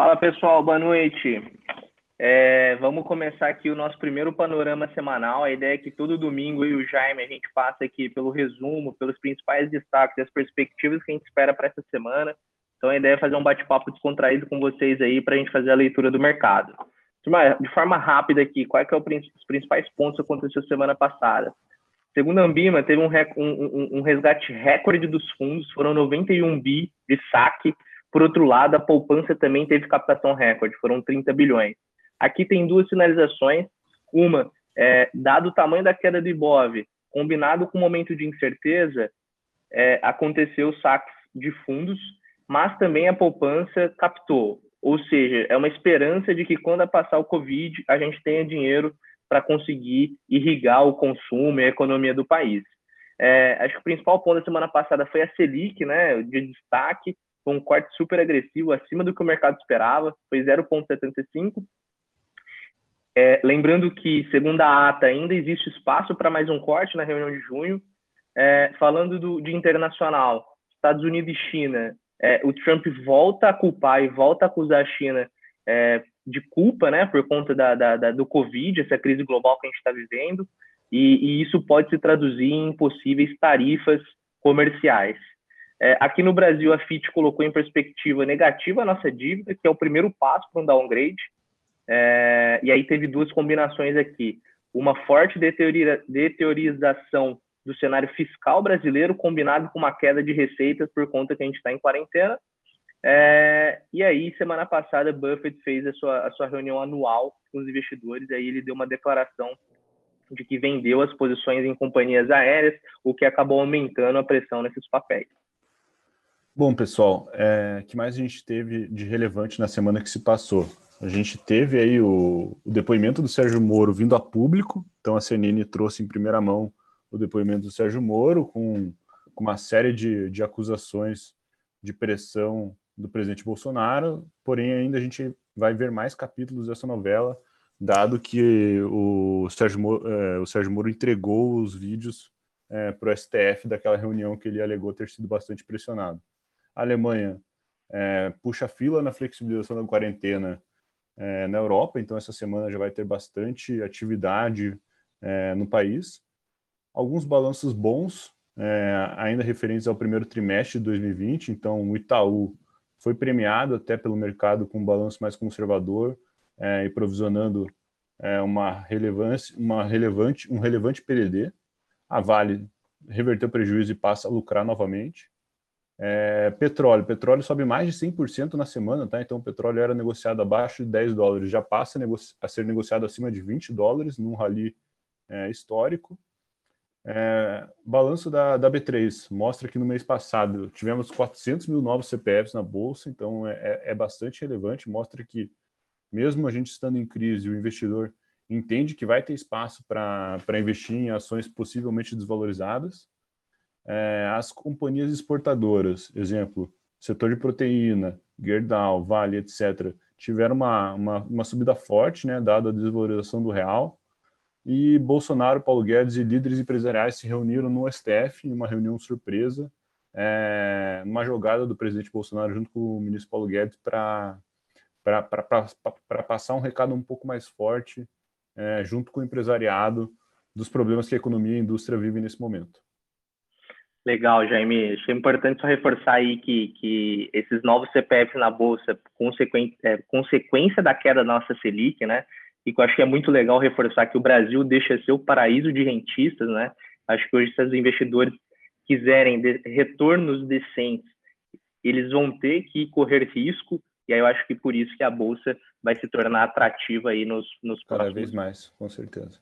Fala pessoal, boa noite. É, vamos começar aqui o nosso primeiro panorama semanal. A ideia é que todo domingo eu e o Jaime a gente passa aqui pelo resumo, pelos principais destaques e as perspectivas que a gente espera para essa semana. Então a ideia é fazer um bate-papo descontraído com vocês aí para a gente fazer a leitura do mercado. De forma rápida aqui, quais que é os principais pontos que aconteceu semana passada? Segundo a Ambima, teve um, um, um resgate recorde dos fundos, foram 91 bi de saque. Por outro lado, a poupança também teve captação recorde, foram 30 bilhões. Aqui tem duas sinalizações. Uma, é, dado o tamanho da queda do Ibov, combinado com o momento de incerteza, é, aconteceu saques de fundos, mas também a poupança captou. Ou seja, é uma esperança de que quando passar o Covid, a gente tenha dinheiro para conseguir irrigar o consumo e a economia do país. É, acho que o principal ponto da semana passada foi a Selic, né, de destaque, com um corte super agressivo, acima do que o mercado esperava, foi 0,75. É, lembrando que, segundo a ata, ainda existe espaço para mais um corte na reunião de junho. É, falando do, de internacional, Estados Unidos e China, é, o Trump volta a culpar e volta a acusar a China é, de culpa, né, por conta da, da, da, do Covid, essa crise global que a gente está vivendo, e, e, isso pode se traduzir em possíveis tarifas comerciais. É, aqui no Brasil, a FIT colocou em perspectiva negativa a nossa dívida, que é o primeiro passo para um downgrade, é, e aí teve duas combinações aqui. Uma forte deteriorização do cenário fiscal brasileiro, combinado com uma queda de receitas por conta que a gente está em quarentena, é, e aí, semana passada, Buffett fez a sua, a sua reunião anual com os investidores, aí ele deu uma declaração de que vendeu as posições em companhias aéreas, o que acabou aumentando a pressão nesses papéis. Bom, pessoal, é, que mais a gente teve de relevante na semana que se passou? A gente teve aí o, o depoimento do Sérgio Moro vindo a público, então a CNN trouxe em primeira mão o depoimento do Sérgio Moro com, com uma série de, de acusações de pressão do presidente Bolsonaro, porém ainda a gente vai ver mais capítulos dessa novela, dado que o Sérgio Moro, é, o Sérgio Moro entregou os vídeos é, para o STF daquela reunião que ele alegou ter sido bastante pressionado. A Alemanha é, puxa fila na flexibilização da quarentena é, na Europa, então essa semana já vai ter bastante atividade é, no país. Alguns balanços bons, é, ainda referentes ao primeiro trimestre de 2020, então o Itaú foi premiado até pelo mercado com um balanço mais conservador é, e provisionando é, uma relevância, uma relevante, um relevante PDD. A Vale reverteu prejuízo e passa a lucrar novamente. É, petróleo, petróleo sobe mais de 100% na semana, tá? Então o petróleo era negociado abaixo de 10 dólares, já passa a, a ser negociado acima de 20 dólares num rally é, histórico. É, balanço da, da B3 mostra que no mês passado tivemos 400 mil novos CPFs na bolsa, então é, é, é bastante relevante. Mostra que, mesmo a gente estando em crise, o investidor entende que vai ter espaço para investir em ações possivelmente desvalorizadas. É, as companhias exportadoras, exemplo, setor de proteína, Gerdau, Vale, etc., tiveram uma, uma, uma subida forte, né, dada a desvalorização do real e Bolsonaro, Paulo Guedes e líderes empresariais se reuniram no STF em uma reunião surpresa, é, numa jogada do presidente Bolsonaro junto com o ministro Paulo Guedes para passar um recado um pouco mais forte é, junto com o empresariado dos problemas que a economia e a indústria vivem nesse momento. Legal, Jaime. Achei importante só reforçar aí que, que esses novos CPFs na Bolsa, consequência, é, consequência da queda da nossa Selic, né? e que eu acho que é muito legal reforçar que o Brasil deixa ser o paraíso de rentistas, né? Acho que hoje, se os investidores quiserem de, retornos decentes, eles vão ter que correr risco, e aí eu acho que por isso que a Bolsa vai se tornar atrativa aí nos, nos Cada próximos... vez mais, com certeza.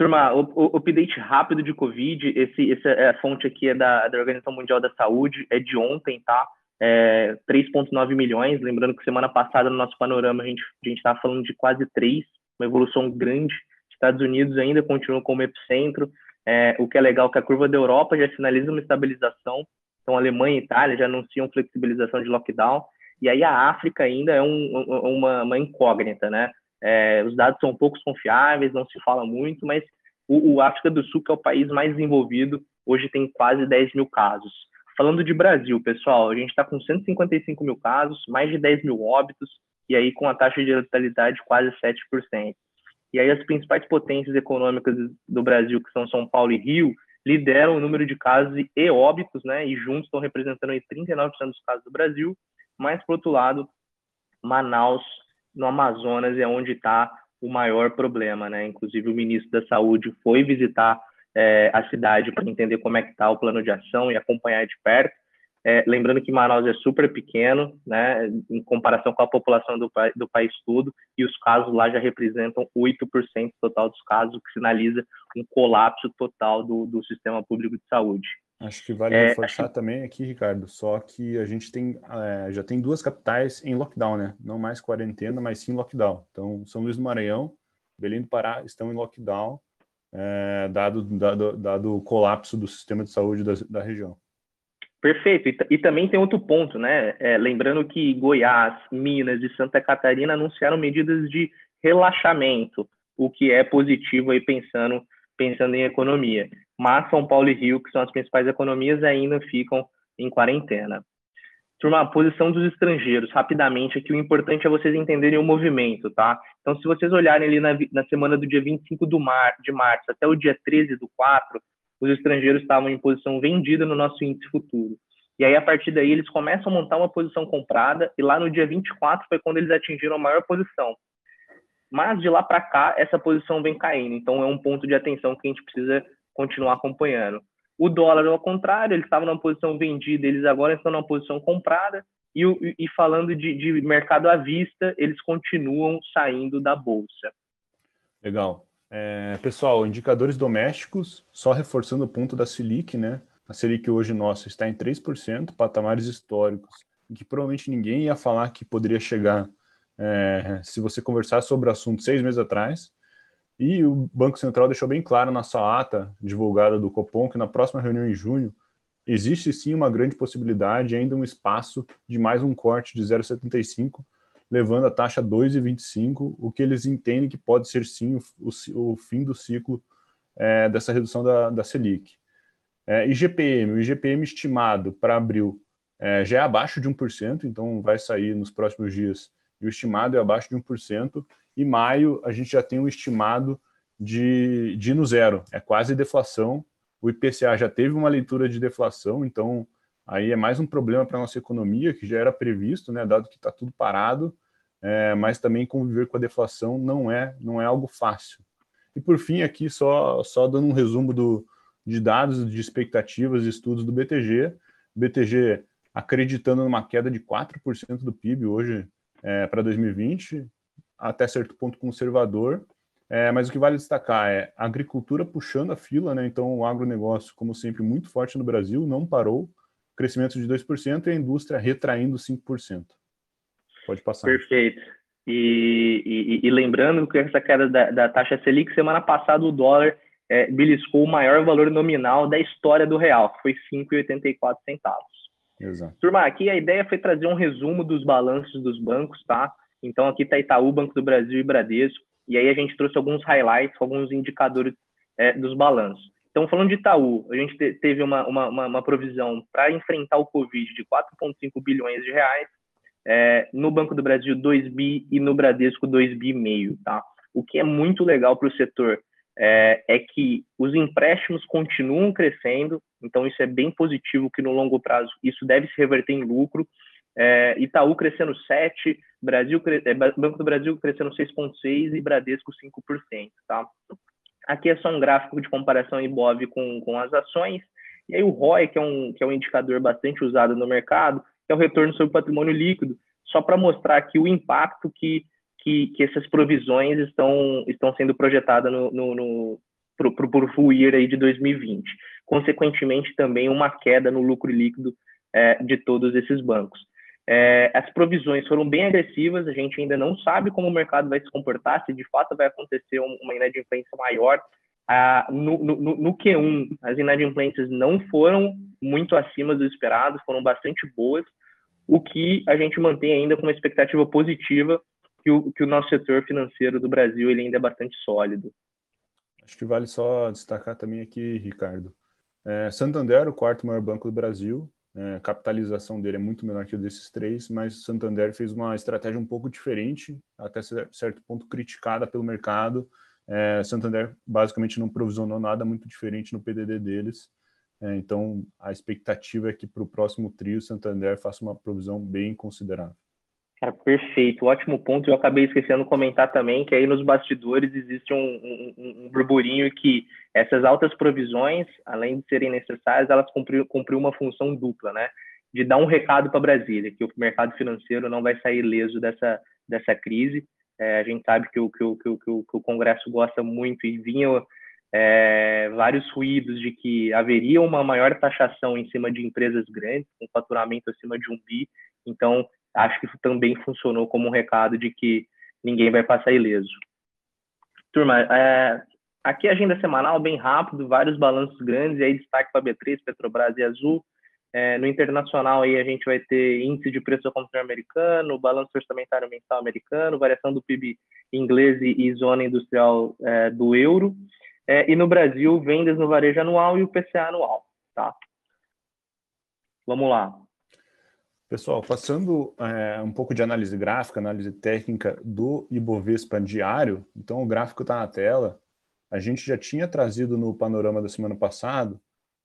Turma, o, o, update rápido de Covid, esse, essa é a fonte aqui é da, da Organização Mundial da Saúde, é de ontem, tá? é, 3,9 milhões. Lembrando que semana passada, no nosso panorama, a gente a estava falando de quase 3, uma evolução grande. Estados Unidos ainda continua como epicentro. É, o que é legal é que a curva da Europa já sinaliza uma estabilização. Então, Alemanha e Itália já anunciam flexibilização de lockdown. E aí a África ainda é um, uma, uma, incógnita, né? É, os dados são poucos confiáveis, não se fala muito, mas o, o África do Sul, que é o país mais desenvolvido, hoje tem quase 10 mil casos Falando de Brasil, pessoal, a gente está com 155 mil casos, mais de 10 mil óbitos, e aí com a taxa de letalidade quase 7%. E aí as principais potências econômicas do Brasil, que são São Paulo e Rio, lideram o número de casos e óbitos, né? E juntos estão representando aí 39% dos casos do Brasil. Mas, por outro lado, Manaus, no Amazonas, é onde está o maior problema, né? Inclusive, o ministro da Saúde foi visitar é, a cidade para entender como é que está o plano de ação e acompanhar de perto. É, lembrando que Manaus é super pequeno, né, em comparação com a população do, do país todo, e os casos lá já representam 8% total dos casos, o que sinaliza um colapso total do, do sistema público de saúde. Acho que vale é, reforçar acho... também aqui, Ricardo, só que a gente tem é, já tem duas capitais em lockdown, né? Não mais quarentena, mas sim lockdown. Então, São Luís do Maranhão, Belém do Pará estão em lockdown, é, dado, dado, dado o colapso do sistema de saúde da, da região. Perfeito. E, e, também tem outro ponto, né? É, lembrando que Goiás, Minas e Santa Catarina anunciaram medidas de relaxamento, o que é positivo aí pensando, pensando em economia. Mas São Paulo e Rio, que são as principais economias, ainda ficam em quarentena. Turma, a posição dos estrangeiros, rapidamente, aqui o importante é vocês entenderem o movimento, tá? Então, se vocês olharem ali na, na semana do dia 25 do mar, de março até o dia 13 do 4, os estrangeiros estavam em posição vendida no nosso índice futuro. E aí, a partir daí, eles começam a montar uma posição comprada, e lá no dia 24 foi quando eles atingiram a maior posição. Mas de lá para cá, essa posição vem caindo. Então, é um ponto de atenção que a gente precisa continuar acompanhando. O dólar, ao contrário, eles estavam numa posição vendida, eles agora estão numa posição comprada. E, e falando de, de mercado à vista, eles continuam saindo da bolsa. Legal. É, pessoal, indicadores domésticos, só reforçando o ponto da Selic, né? A Selic hoje nossa está em 3%, patamares históricos, que provavelmente ninguém ia falar que poderia chegar é, se você conversar sobre o assunto seis meses atrás. E o Banco Central deixou bem claro na sua ata divulgada do Copom que na próxima reunião em junho existe sim uma grande possibilidade, ainda um espaço de mais um corte de 0,75 levando a taxa a 2,25, o que eles entendem que pode ser sim o, o, o fim do ciclo é, dessa redução da, da Selic. É, IGPM, o IGPM estimado para abril é, já é abaixo de 1%, então vai sair nos próximos dias, e o estimado é abaixo de 1%, e maio a gente já tem um estimado de, de no zero, é quase deflação, o IPCA já teve uma leitura de deflação, então aí é mais um problema para a nossa economia, que já era previsto, né, dado que está tudo parado, é, mas também conviver com a deflação não é, não é algo fácil. E por fim, aqui só, só dando um resumo do, de dados, de expectativas e estudos do BTG. BTG acreditando numa queda de 4% do PIB hoje é, para 2020, até certo ponto conservador, é, mas o que vale destacar é a agricultura puxando a fila, né? então o agronegócio, como sempre, muito forte no Brasil, não parou, crescimento de 2% e a indústria retraindo 5%. Pode passar. Perfeito. E, e, e lembrando que essa queda da, da, taxa Selic, semana passada o dólar é, beliscou o maior valor nominal da história do real, que foi 5,84 centavos. Exato. Turma, aqui a ideia foi trazer um resumo dos balanços dos bancos, tá? Então aqui está Itaú, Banco do Brasil e Bradesco, e aí a gente trouxe alguns highlights, alguns indicadores é, dos balanços. Então, falando de Itaú, a gente teve uma, uma, uma provisão para enfrentar o Covid de 4,5 bilhões de reais, é, no Banco do Brasil 2 bi e no Bradesco 2 bi meio, tá? O que é muito legal para o setor é, é, que os empréstimos continuam crescendo, então isso é bem positivo que no longo prazo isso deve se reverter em lucro. É, Itaú crescendo 7, Brasil, é, Banco do Brasil crescendo 6,6 e Bradesco 5%, tá? Aqui é só um gráfico de comparação IBOV com, com as ações. E aí o ROI, que é um, que é um indicador bastante usado no mercado, que é o retorno sobre patrimônio líquido, só para mostrar aqui o impacto que, que, que, essas provisões estão, estão sendo projetadas no, no, no para o aí de 2020. Consequentemente, também uma queda no lucro líquido é, de todos esses bancos. É, as provisões foram bem agressivas, a gente ainda não sabe como o mercado vai se comportar, se de fato vai acontecer uma inadimplência maior. Ah, no, no, no, Q1, as inadimplências não foram muito acima do esperado, foram bastante boas, o que a gente mantém ainda com uma expectativa positiva que o, que o nosso setor financeiro do Brasil ele ainda é bastante sólido. Acho que vale só destacar também aqui, Ricardo. É, Santander, o quarto maior banco do Brasil, é, a capitalização dele é muito menor que o desses três, mas Santander fez uma estratégia um pouco diferente, até certo ponto criticada pelo mercado. É, Santander basicamente não provisionou nada muito diferente no PDD deles, é, então a expectativa é que para o próximo trio Santander faça uma provisão bem considerável. Cara, perfeito, ótimo ponto. Eu acabei esquecendo de comentar também que aí nos bastidores existe um, um, um burburinho que essas altas provisões, além de serem necessárias, elas cumpriram, uma função dupla, né? De dar um recado para Brasília, que o mercado financeiro não vai sair leso dessa, dessa crise. É, a gente sabe que o, que, o, que, o, que o Congresso gosta muito e vinha é, vários ruídos de que haveria uma maior taxação em cima de empresas grandes, com faturamento acima de um bi. Então, acho que isso também funcionou como um recado de que ninguém vai passar ileso. Turma, é, aqui a agenda semanal bem rápido, vários balanços grandes, e aí destaque para B3, Petrobras e Azul. É, no internacional aí a gente vai ter índice de preço ao consumidor americano, balanço orçamentário mensal americano, variação do PIB inglês e, e zona industrial é, do euro. É, e no Brasil, vendas no varejo anual e o PCA anual. Tá? Vamos lá. Pessoal, passando é, um pouco de análise gráfica, análise técnica do Ibovespa diário, então o gráfico está na tela. A gente já tinha trazido no panorama da semana passada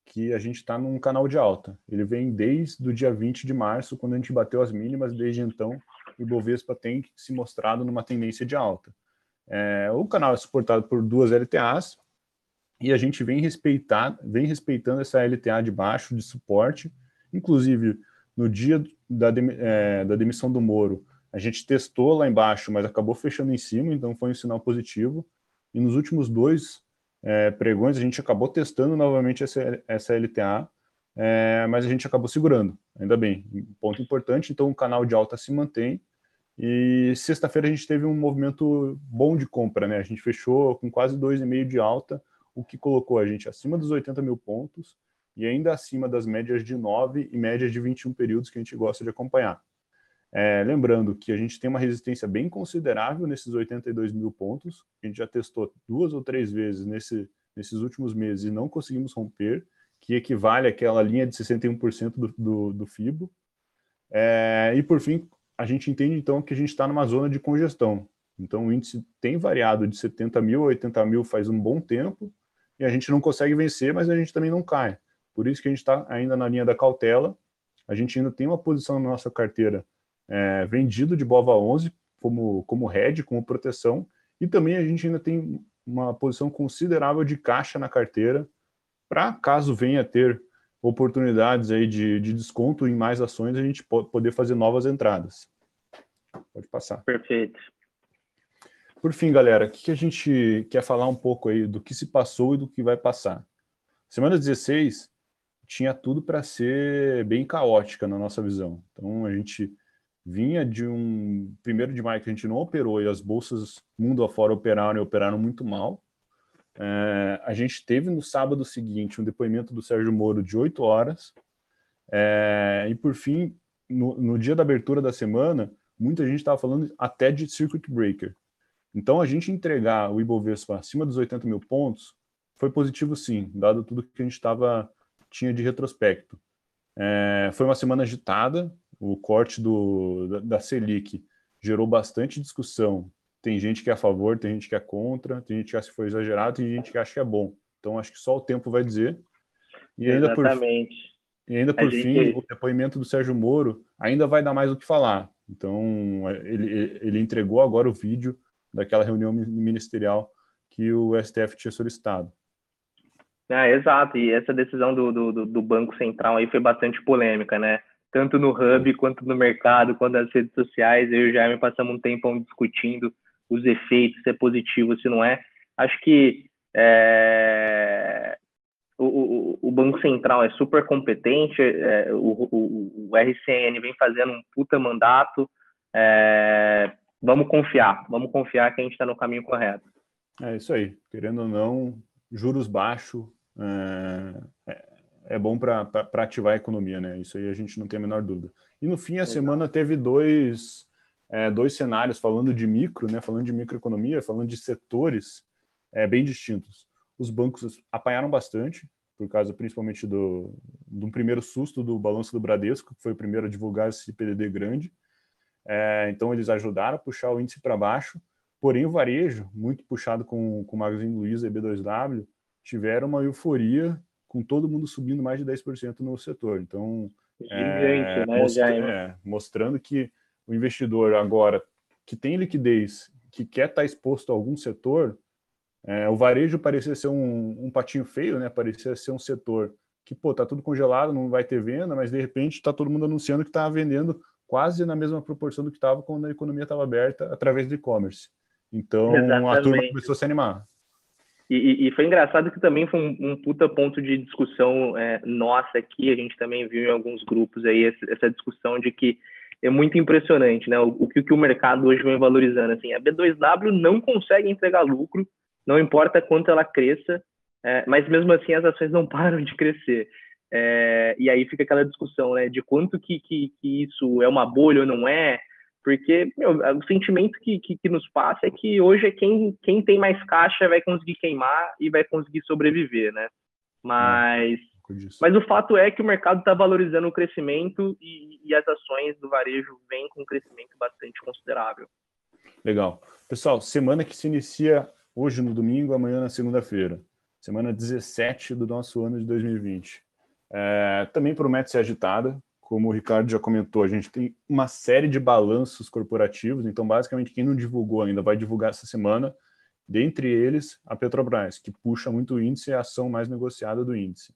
que a gente está num canal de alta. Ele vem desde o dia 20 de março, quando a gente bateu as mínimas, desde então o Ibovespa tem se mostrado numa tendência de alta. É, o canal é suportado por duas LTAs e a gente vem, respeitar, vem respeitando essa LTA de baixo de suporte, inclusive no dia da, é, da demissão do Moro, a gente testou lá embaixo, mas acabou fechando em cima, então foi um sinal positivo. E nos últimos dois é, pregões, a gente acabou testando novamente essa, essa LTA, é, mas a gente acabou segurando, ainda bem. Ponto importante, então o canal de alta se mantém. E sexta-feira a gente teve um movimento bom de compra, né? A gente fechou com quase 2,5 de alta, o que colocou a gente acima dos 80 mil pontos e ainda acima das médias de 9 e médias de 21 períodos que a gente gosta de acompanhar. É, lembrando que a gente tem uma resistência bem considerável nesses 82 mil pontos, a gente já testou duas ou três vezes nesse, nesses últimos meses e não conseguimos romper, que equivale àquela linha de 61% do, do, do FIBO. É, e por fim, a gente entende então que a gente está numa zona de congestão. Então o índice tem variado de 70 mil a 80 mil faz um bom tempo, e a gente não consegue vencer, mas a gente também não cai. Por isso que a gente está ainda na linha da cautela. A gente ainda tem uma posição na nossa carteira é, vendido de BOVA 11 como, como hedge, como proteção. E também a gente ainda tem uma posição considerável de caixa na carteira para caso venha ter oportunidades aí de, de desconto em mais ações, a gente pode poder fazer novas entradas. Pode passar. Perfeito. Por fim, galera, o que a gente quer falar um pouco aí do que se passou e do que vai passar? Semana 16, tinha tudo para ser bem caótica na nossa visão. Então a gente vinha de um primeiro de maio que a gente não operou e as bolsas mundo afora operaram e operaram muito mal. É, a gente teve no sábado seguinte um depoimento do Sérgio Moro de oito horas. É, e por fim, no, no, dia da abertura da semana, muita gente estava falando até de circuit breaker. Então a gente entregar o Ibovespa acima dos 80 mil pontos foi positivo sim, dado tudo que a gente estava tinha de retrospecto. É, foi uma semana agitada, o corte do, da, da Selic gerou bastante discussão. Tem gente que é a favor, tem gente que é contra, tem gente que acha que foi exagerado, tem gente que acha que é bom. Então, acho que só o tempo vai dizer. E ainda Exatamente. por, e ainda por fim, o depoimento do Sérgio Moro ainda vai dar mais o que falar. Então, ele, ele entregou agora o vídeo daquela reunião ministerial que o STF tinha solicitado. É, exato, e essa decisão do, do, do, Banco Central aí foi bastante polêmica, né? Tanto no Hub, quanto no mercado, quanto nas redes sociais. Eu e o Jaime passamos um tempão discutindo os efeitos, se é positivo, se não é. Acho que é, o, o, o, Banco Central é super competente, é, o, o, o, RCN vem fazendo um puta mandato. É, vamos confiar, vamos confiar que a gente está no caminho correto. É isso aí, querendo ou não, juros baixos é, é, é bom para ativar a economia, né? Isso aí a gente não tem a menor dúvida. E no fim, a semana teve dois, é, dois cenários falando de micro, né? Falando de microeconomia, falando de setores é, bem distintos. Os bancos apanharam bastante, por causa principalmente do, um primeiro susto do balanço do Bradesco, que foi o primeiro a divulgar esse PDD grande. É, então, eles ajudaram a puxar o índice para baixo, porém o varejo, muito puxado com, com o Magazine Luiza e B2W, tiveram uma euforia com todo mundo subindo mais de 10% no setor. Então, Gigante, é, né, mostra, é, mostrando que o investidor agora que tem liquidez, que quer estar exposto a algum setor, é, o varejo parecia ser um, um, patinho feio, né? Parecia ser um setor que, pô, tá tudo congelado, não vai ter venda, mas de repente está todo mundo anunciando que está vendendo quase na mesma proporção do que estava quando a economia estava aberta através do e-commerce. Então Exatamente. a turma começou a se animar. E, e, foi engraçado que também foi um, um puta ponto de discussão é, nossa aqui, a gente também viu em alguns grupos aí essa, essa discussão de que é muito impressionante, né? O, o, que o mercado hoje vem valorizando, assim, a B2W não consegue entregar lucro, não importa quanto ela cresça, é, mas mesmo assim as ações não param de crescer. É, e aí fica aquela discussão, né, de quanto que, que, que, isso é uma bolha ou não é, porque meu, o sentimento que, que, que, nos passa é que hoje é quem, quem tem mais caixa vai conseguir queimar e vai conseguir sobreviver, né? Mas, mas o fato é que o mercado está valorizando o crescimento e, e as ações do varejo vêm com um crescimento bastante considerável. Legal. Pessoal, semana que se inicia hoje no domingo, amanhã na segunda-feira. Semana 17 do nosso ano de 2020. É, também promete ser agitada, como o Ricardo já comentou, a gente tem uma série de balanços corporativos, então basicamente quem não divulgou ainda vai divulgar essa semana, dentre eles a Petrobras, que puxa muito o índice e a ação mais negociada do índice.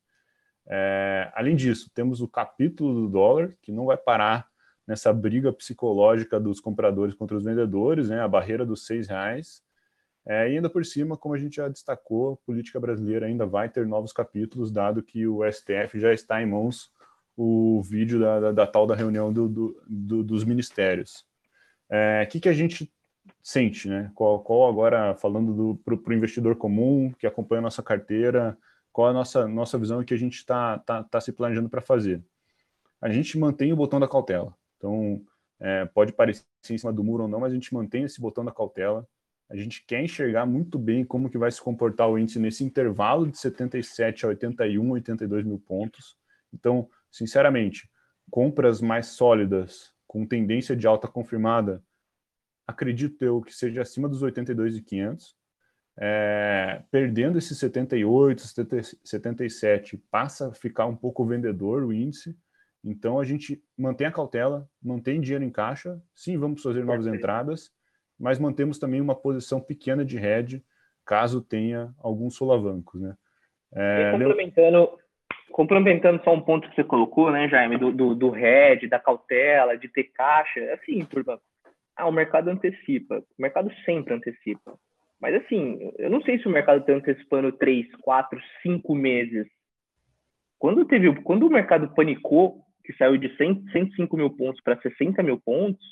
É, além disso, temos o capítulo do dólar, que não vai parar nessa briga psicológica dos compradores contra os vendedores, né, a barreira dos seis reais, é, e ainda por cima, como a gente já destacou, a política brasileira ainda vai ter novos capítulos, dado que o STF já está em mãos o vídeo da, da, da tal da reunião do, do, do, dos ministérios. O é, que, que a gente sente, né? Qual, qual agora, falando para o investidor comum que acompanha a nossa carteira, qual a nossa, nossa visão que a gente está tá, tá se planejando para fazer? A gente mantém o botão da cautela. Então, é, pode parecer em cima do muro ou não, mas a gente mantém esse botão da cautela a gente quer enxergar muito bem como que vai se comportar o índice nesse intervalo de 77 a 81, 82 mil pontos. Então, sinceramente, compras mais sólidas, com tendência de alta confirmada, acredito eu que seja acima dos 82,500. É, perdendo esses 78, 77, passa a ficar um pouco vendedor o índice. Então a gente mantém a cautela, mantém dinheiro em caixa. Sim, vamos fazer novas entradas, mas mantemos também uma posição pequena de hedge, caso tenha alguns solavancos, né? É, complementando, complementando só um ponto que você colocou, né, Jaime, do, do, do hedge, da cautela, de ter caixa, assim, turma, ah, o mercado antecipa, o mercado sempre antecipa. Mas assim, eu não sei se o mercado está antecipando três, quatro, cinco meses. Quando teve, quando o mercado panicou, que saiu de 100, 105 mil pontos para 60 mil pontos,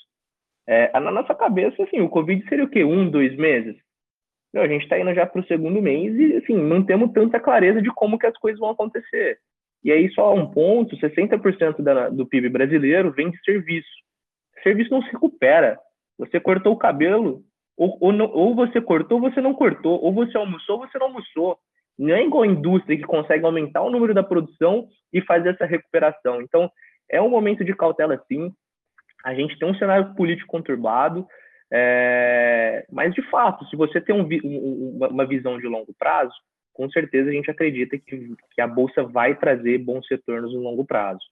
é, na nossa cabeça, assim, o Covid seria o quê? Um, dois meses? Não, a gente está indo já para o segundo mês e, assim, não temos tanta clareza de como que as coisas vão acontecer. E aí, só um ponto, 60% da, do PIB brasileiro vem de serviço. Serviço não se recupera. Você cortou o cabelo, ou, ou, não, ou você cortou, ou você não cortou, ou você almoçou, ou você não almoçou. Não é igual a indústria que consegue aumentar o número da produção e fazer essa recuperação. Então, é um momento de cautela, sim. A gente tem um cenário político conturbado, é, mas de fato, se você tem um, uma visão de longo prazo, com certeza a gente acredita que, que a bolsa vai trazer bons retornos no longo prazo.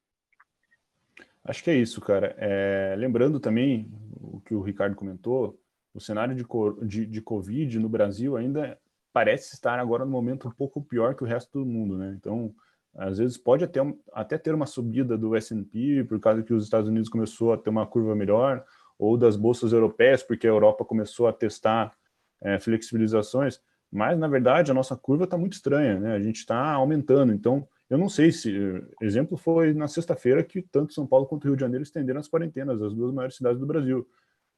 Acho que é isso, cara. É, lembrando também o que o Ricardo comentou, o cenário de, de, de Covid no Brasil ainda parece estar agora no momento um pouco pior que o resto do mundo, né? Então, às vezes pode até, até ter uma subida do S&P por causa que os Estados Unidos começou a ter uma curva melhor, ou das bolsas europeias, porque a Europa começou a testar é, flexibilizações, mas na verdade a nossa curva está muito estranha, né? A gente está aumentando, então eu não sei se exemplo foi na sexta-feira que tanto São Paulo quanto Rio de Janeiro estenderam as quarentenas, as duas maiores cidades do Brasil.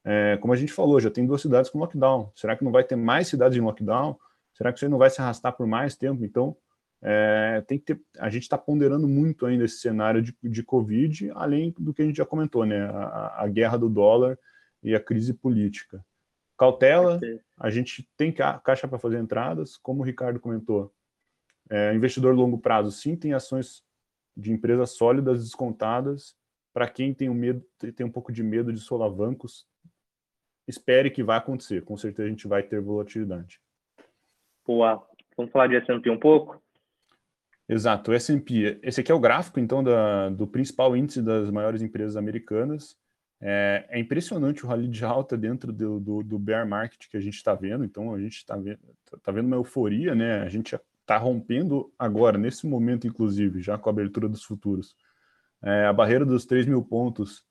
É, como a gente falou, já tem duas cidades com lockdown. Será que não vai ter mais cidades em lockdown? Será que isso aí não vai se arrastar por mais tempo? Então é, tem que ter, a gente está ponderando muito ainda esse cenário de, de Covid, além do que a gente já comentou, né? A, a guerra do dólar e a crise política. Cautela, a gente tem caixa para fazer entradas, como o Ricardo comentou. É, investidor longo prazo, sim, tem ações de empresas sólidas descontadas. Para quem tem um medo, tem um pouco de medo de solavancos, espere que vai acontecer. Com certeza a gente vai ter volatilidade. Boa. Vamos falar de S&P um pouco? Exato, o S&P. Esse aqui é o gráfico, então, da, do principal índice das maiores empresas americanas. É, é impressionante o rally de alta dentro do, do, do bear market que a gente está vendo. Então, a gente está vendo, tá vendo uma euforia, né? A gente está rompendo agora, nesse momento, inclusive, já com a abertura dos futuros, é, a barreira dos 3 mil pontos,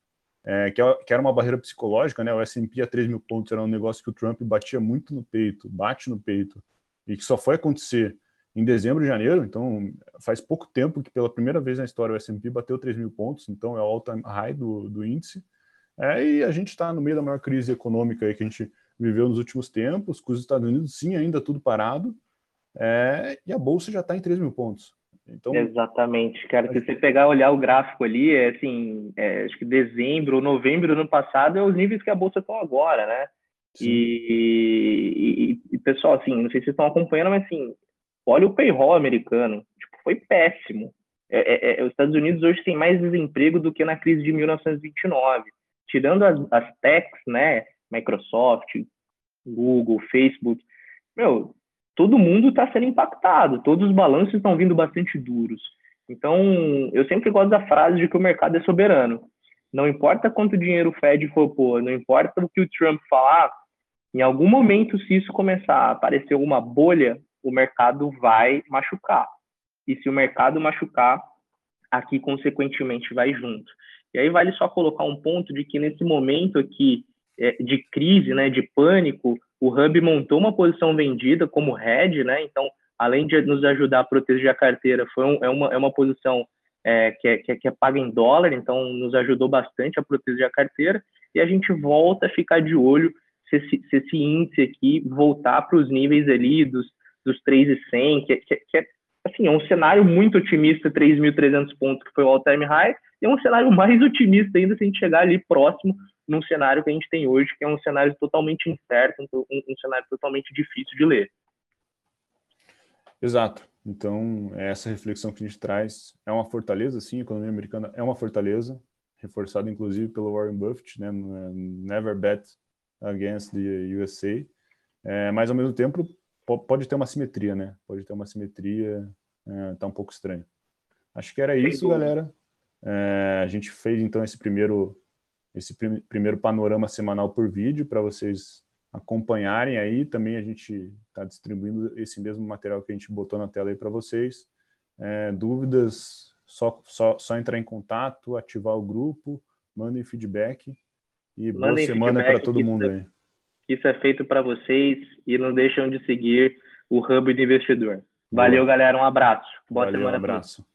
é, que, é, que, era uma barreira psicológica, né? O S&P a 3 mil pontos era um negócio que o Trump batia muito no peito, bate no peito, e que só foi acontecer em dezembro e janeiro, então faz pouco tempo que pela primeira vez na história o S&P bateu 3 mil pontos, então é o all-time high do, do índice, é, e a gente está no meio da maior crise econômica que a gente viveu nos últimos tempos, com os Estados Unidos, sim, ainda tudo parado, é, e a Bolsa já está em 3 mil pontos. Então, Exatamente, cara. Se você pegar olhar o gráfico ali, é assim, é, acho que dezembro ou novembro do ano passado é os níveis que a Bolsa está agora, né? E, e, e, pessoal, assim, não sei se vocês estão acompanhando, mas assim, olha o payroll americano, tipo, foi péssimo. É, é, é, os Estados Unidos hoje tem mais desemprego do que na crise de 1929 tirando as, as techs, né, Microsoft, Google, Facebook, meu, todo mundo está sendo impactado, todos os balanços estão vindo bastante duros. Então, eu sempre gosto da frase de que o mercado é soberano. Não importa quanto dinheiro o Fed for pôr, não importa o que o Trump falar, em algum momento, se isso começar a aparecer alguma bolha, o mercado vai machucar. E se o mercado machucar, aqui, consequentemente, vai junto. E aí vale só colocar um ponto de que nesse momento aqui é, de crise, né, de pânico, o Hub montou uma posição vendida como hedge, né? Então, além de nos ajudar a proteger a carteira, foi um, é, uma, é uma posição é, que, é, que, é, que é paga em dólar, então nos ajudou bastante a proteger a carteira. E a gente volta a ficar de olho se esse, se esse índice aqui voltar para os níveis ali dos, dos 3,100, que, que, que é assim, é um cenário muito otimista, 3.300 pontos, que foi o all-time high, e é um cenário mais otimista ainda se a gente chegar ali próximo num cenário que a gente tem hoje, que é um cenário totalmente incerto, um, um cenário totalmente difícil de ler. Exato. Então, é essa reflexão que a gente traz é uma fortaleza, sim, a economia americana é uma fortaleza, reforçada inclusive pelo Warren Buffett, né, never bet against the USA, é, mas ao mesmo tempo pode ter uma simetria, né? Pode ter uma simetria, é, tá um pouco estranho. Acho que era isso, galera. É, a gente fez então esse primeiro esse prim primeiro panorama semanal por vídeo para vocês acompanharem aí. Também a gente está distribuindo esse mesmo material que a gente botou na tela aí para vocês. É, dúvidas, só, só, só entrar em contato, ativar o grupo, mandem feedback e mandem boa semana para todo mundo aí. Isso é feito para vocês e não deixam de seguir o Hub do Investidor. Valeu, galera. Um abraço. Boa Valeu, semana. Um abraço.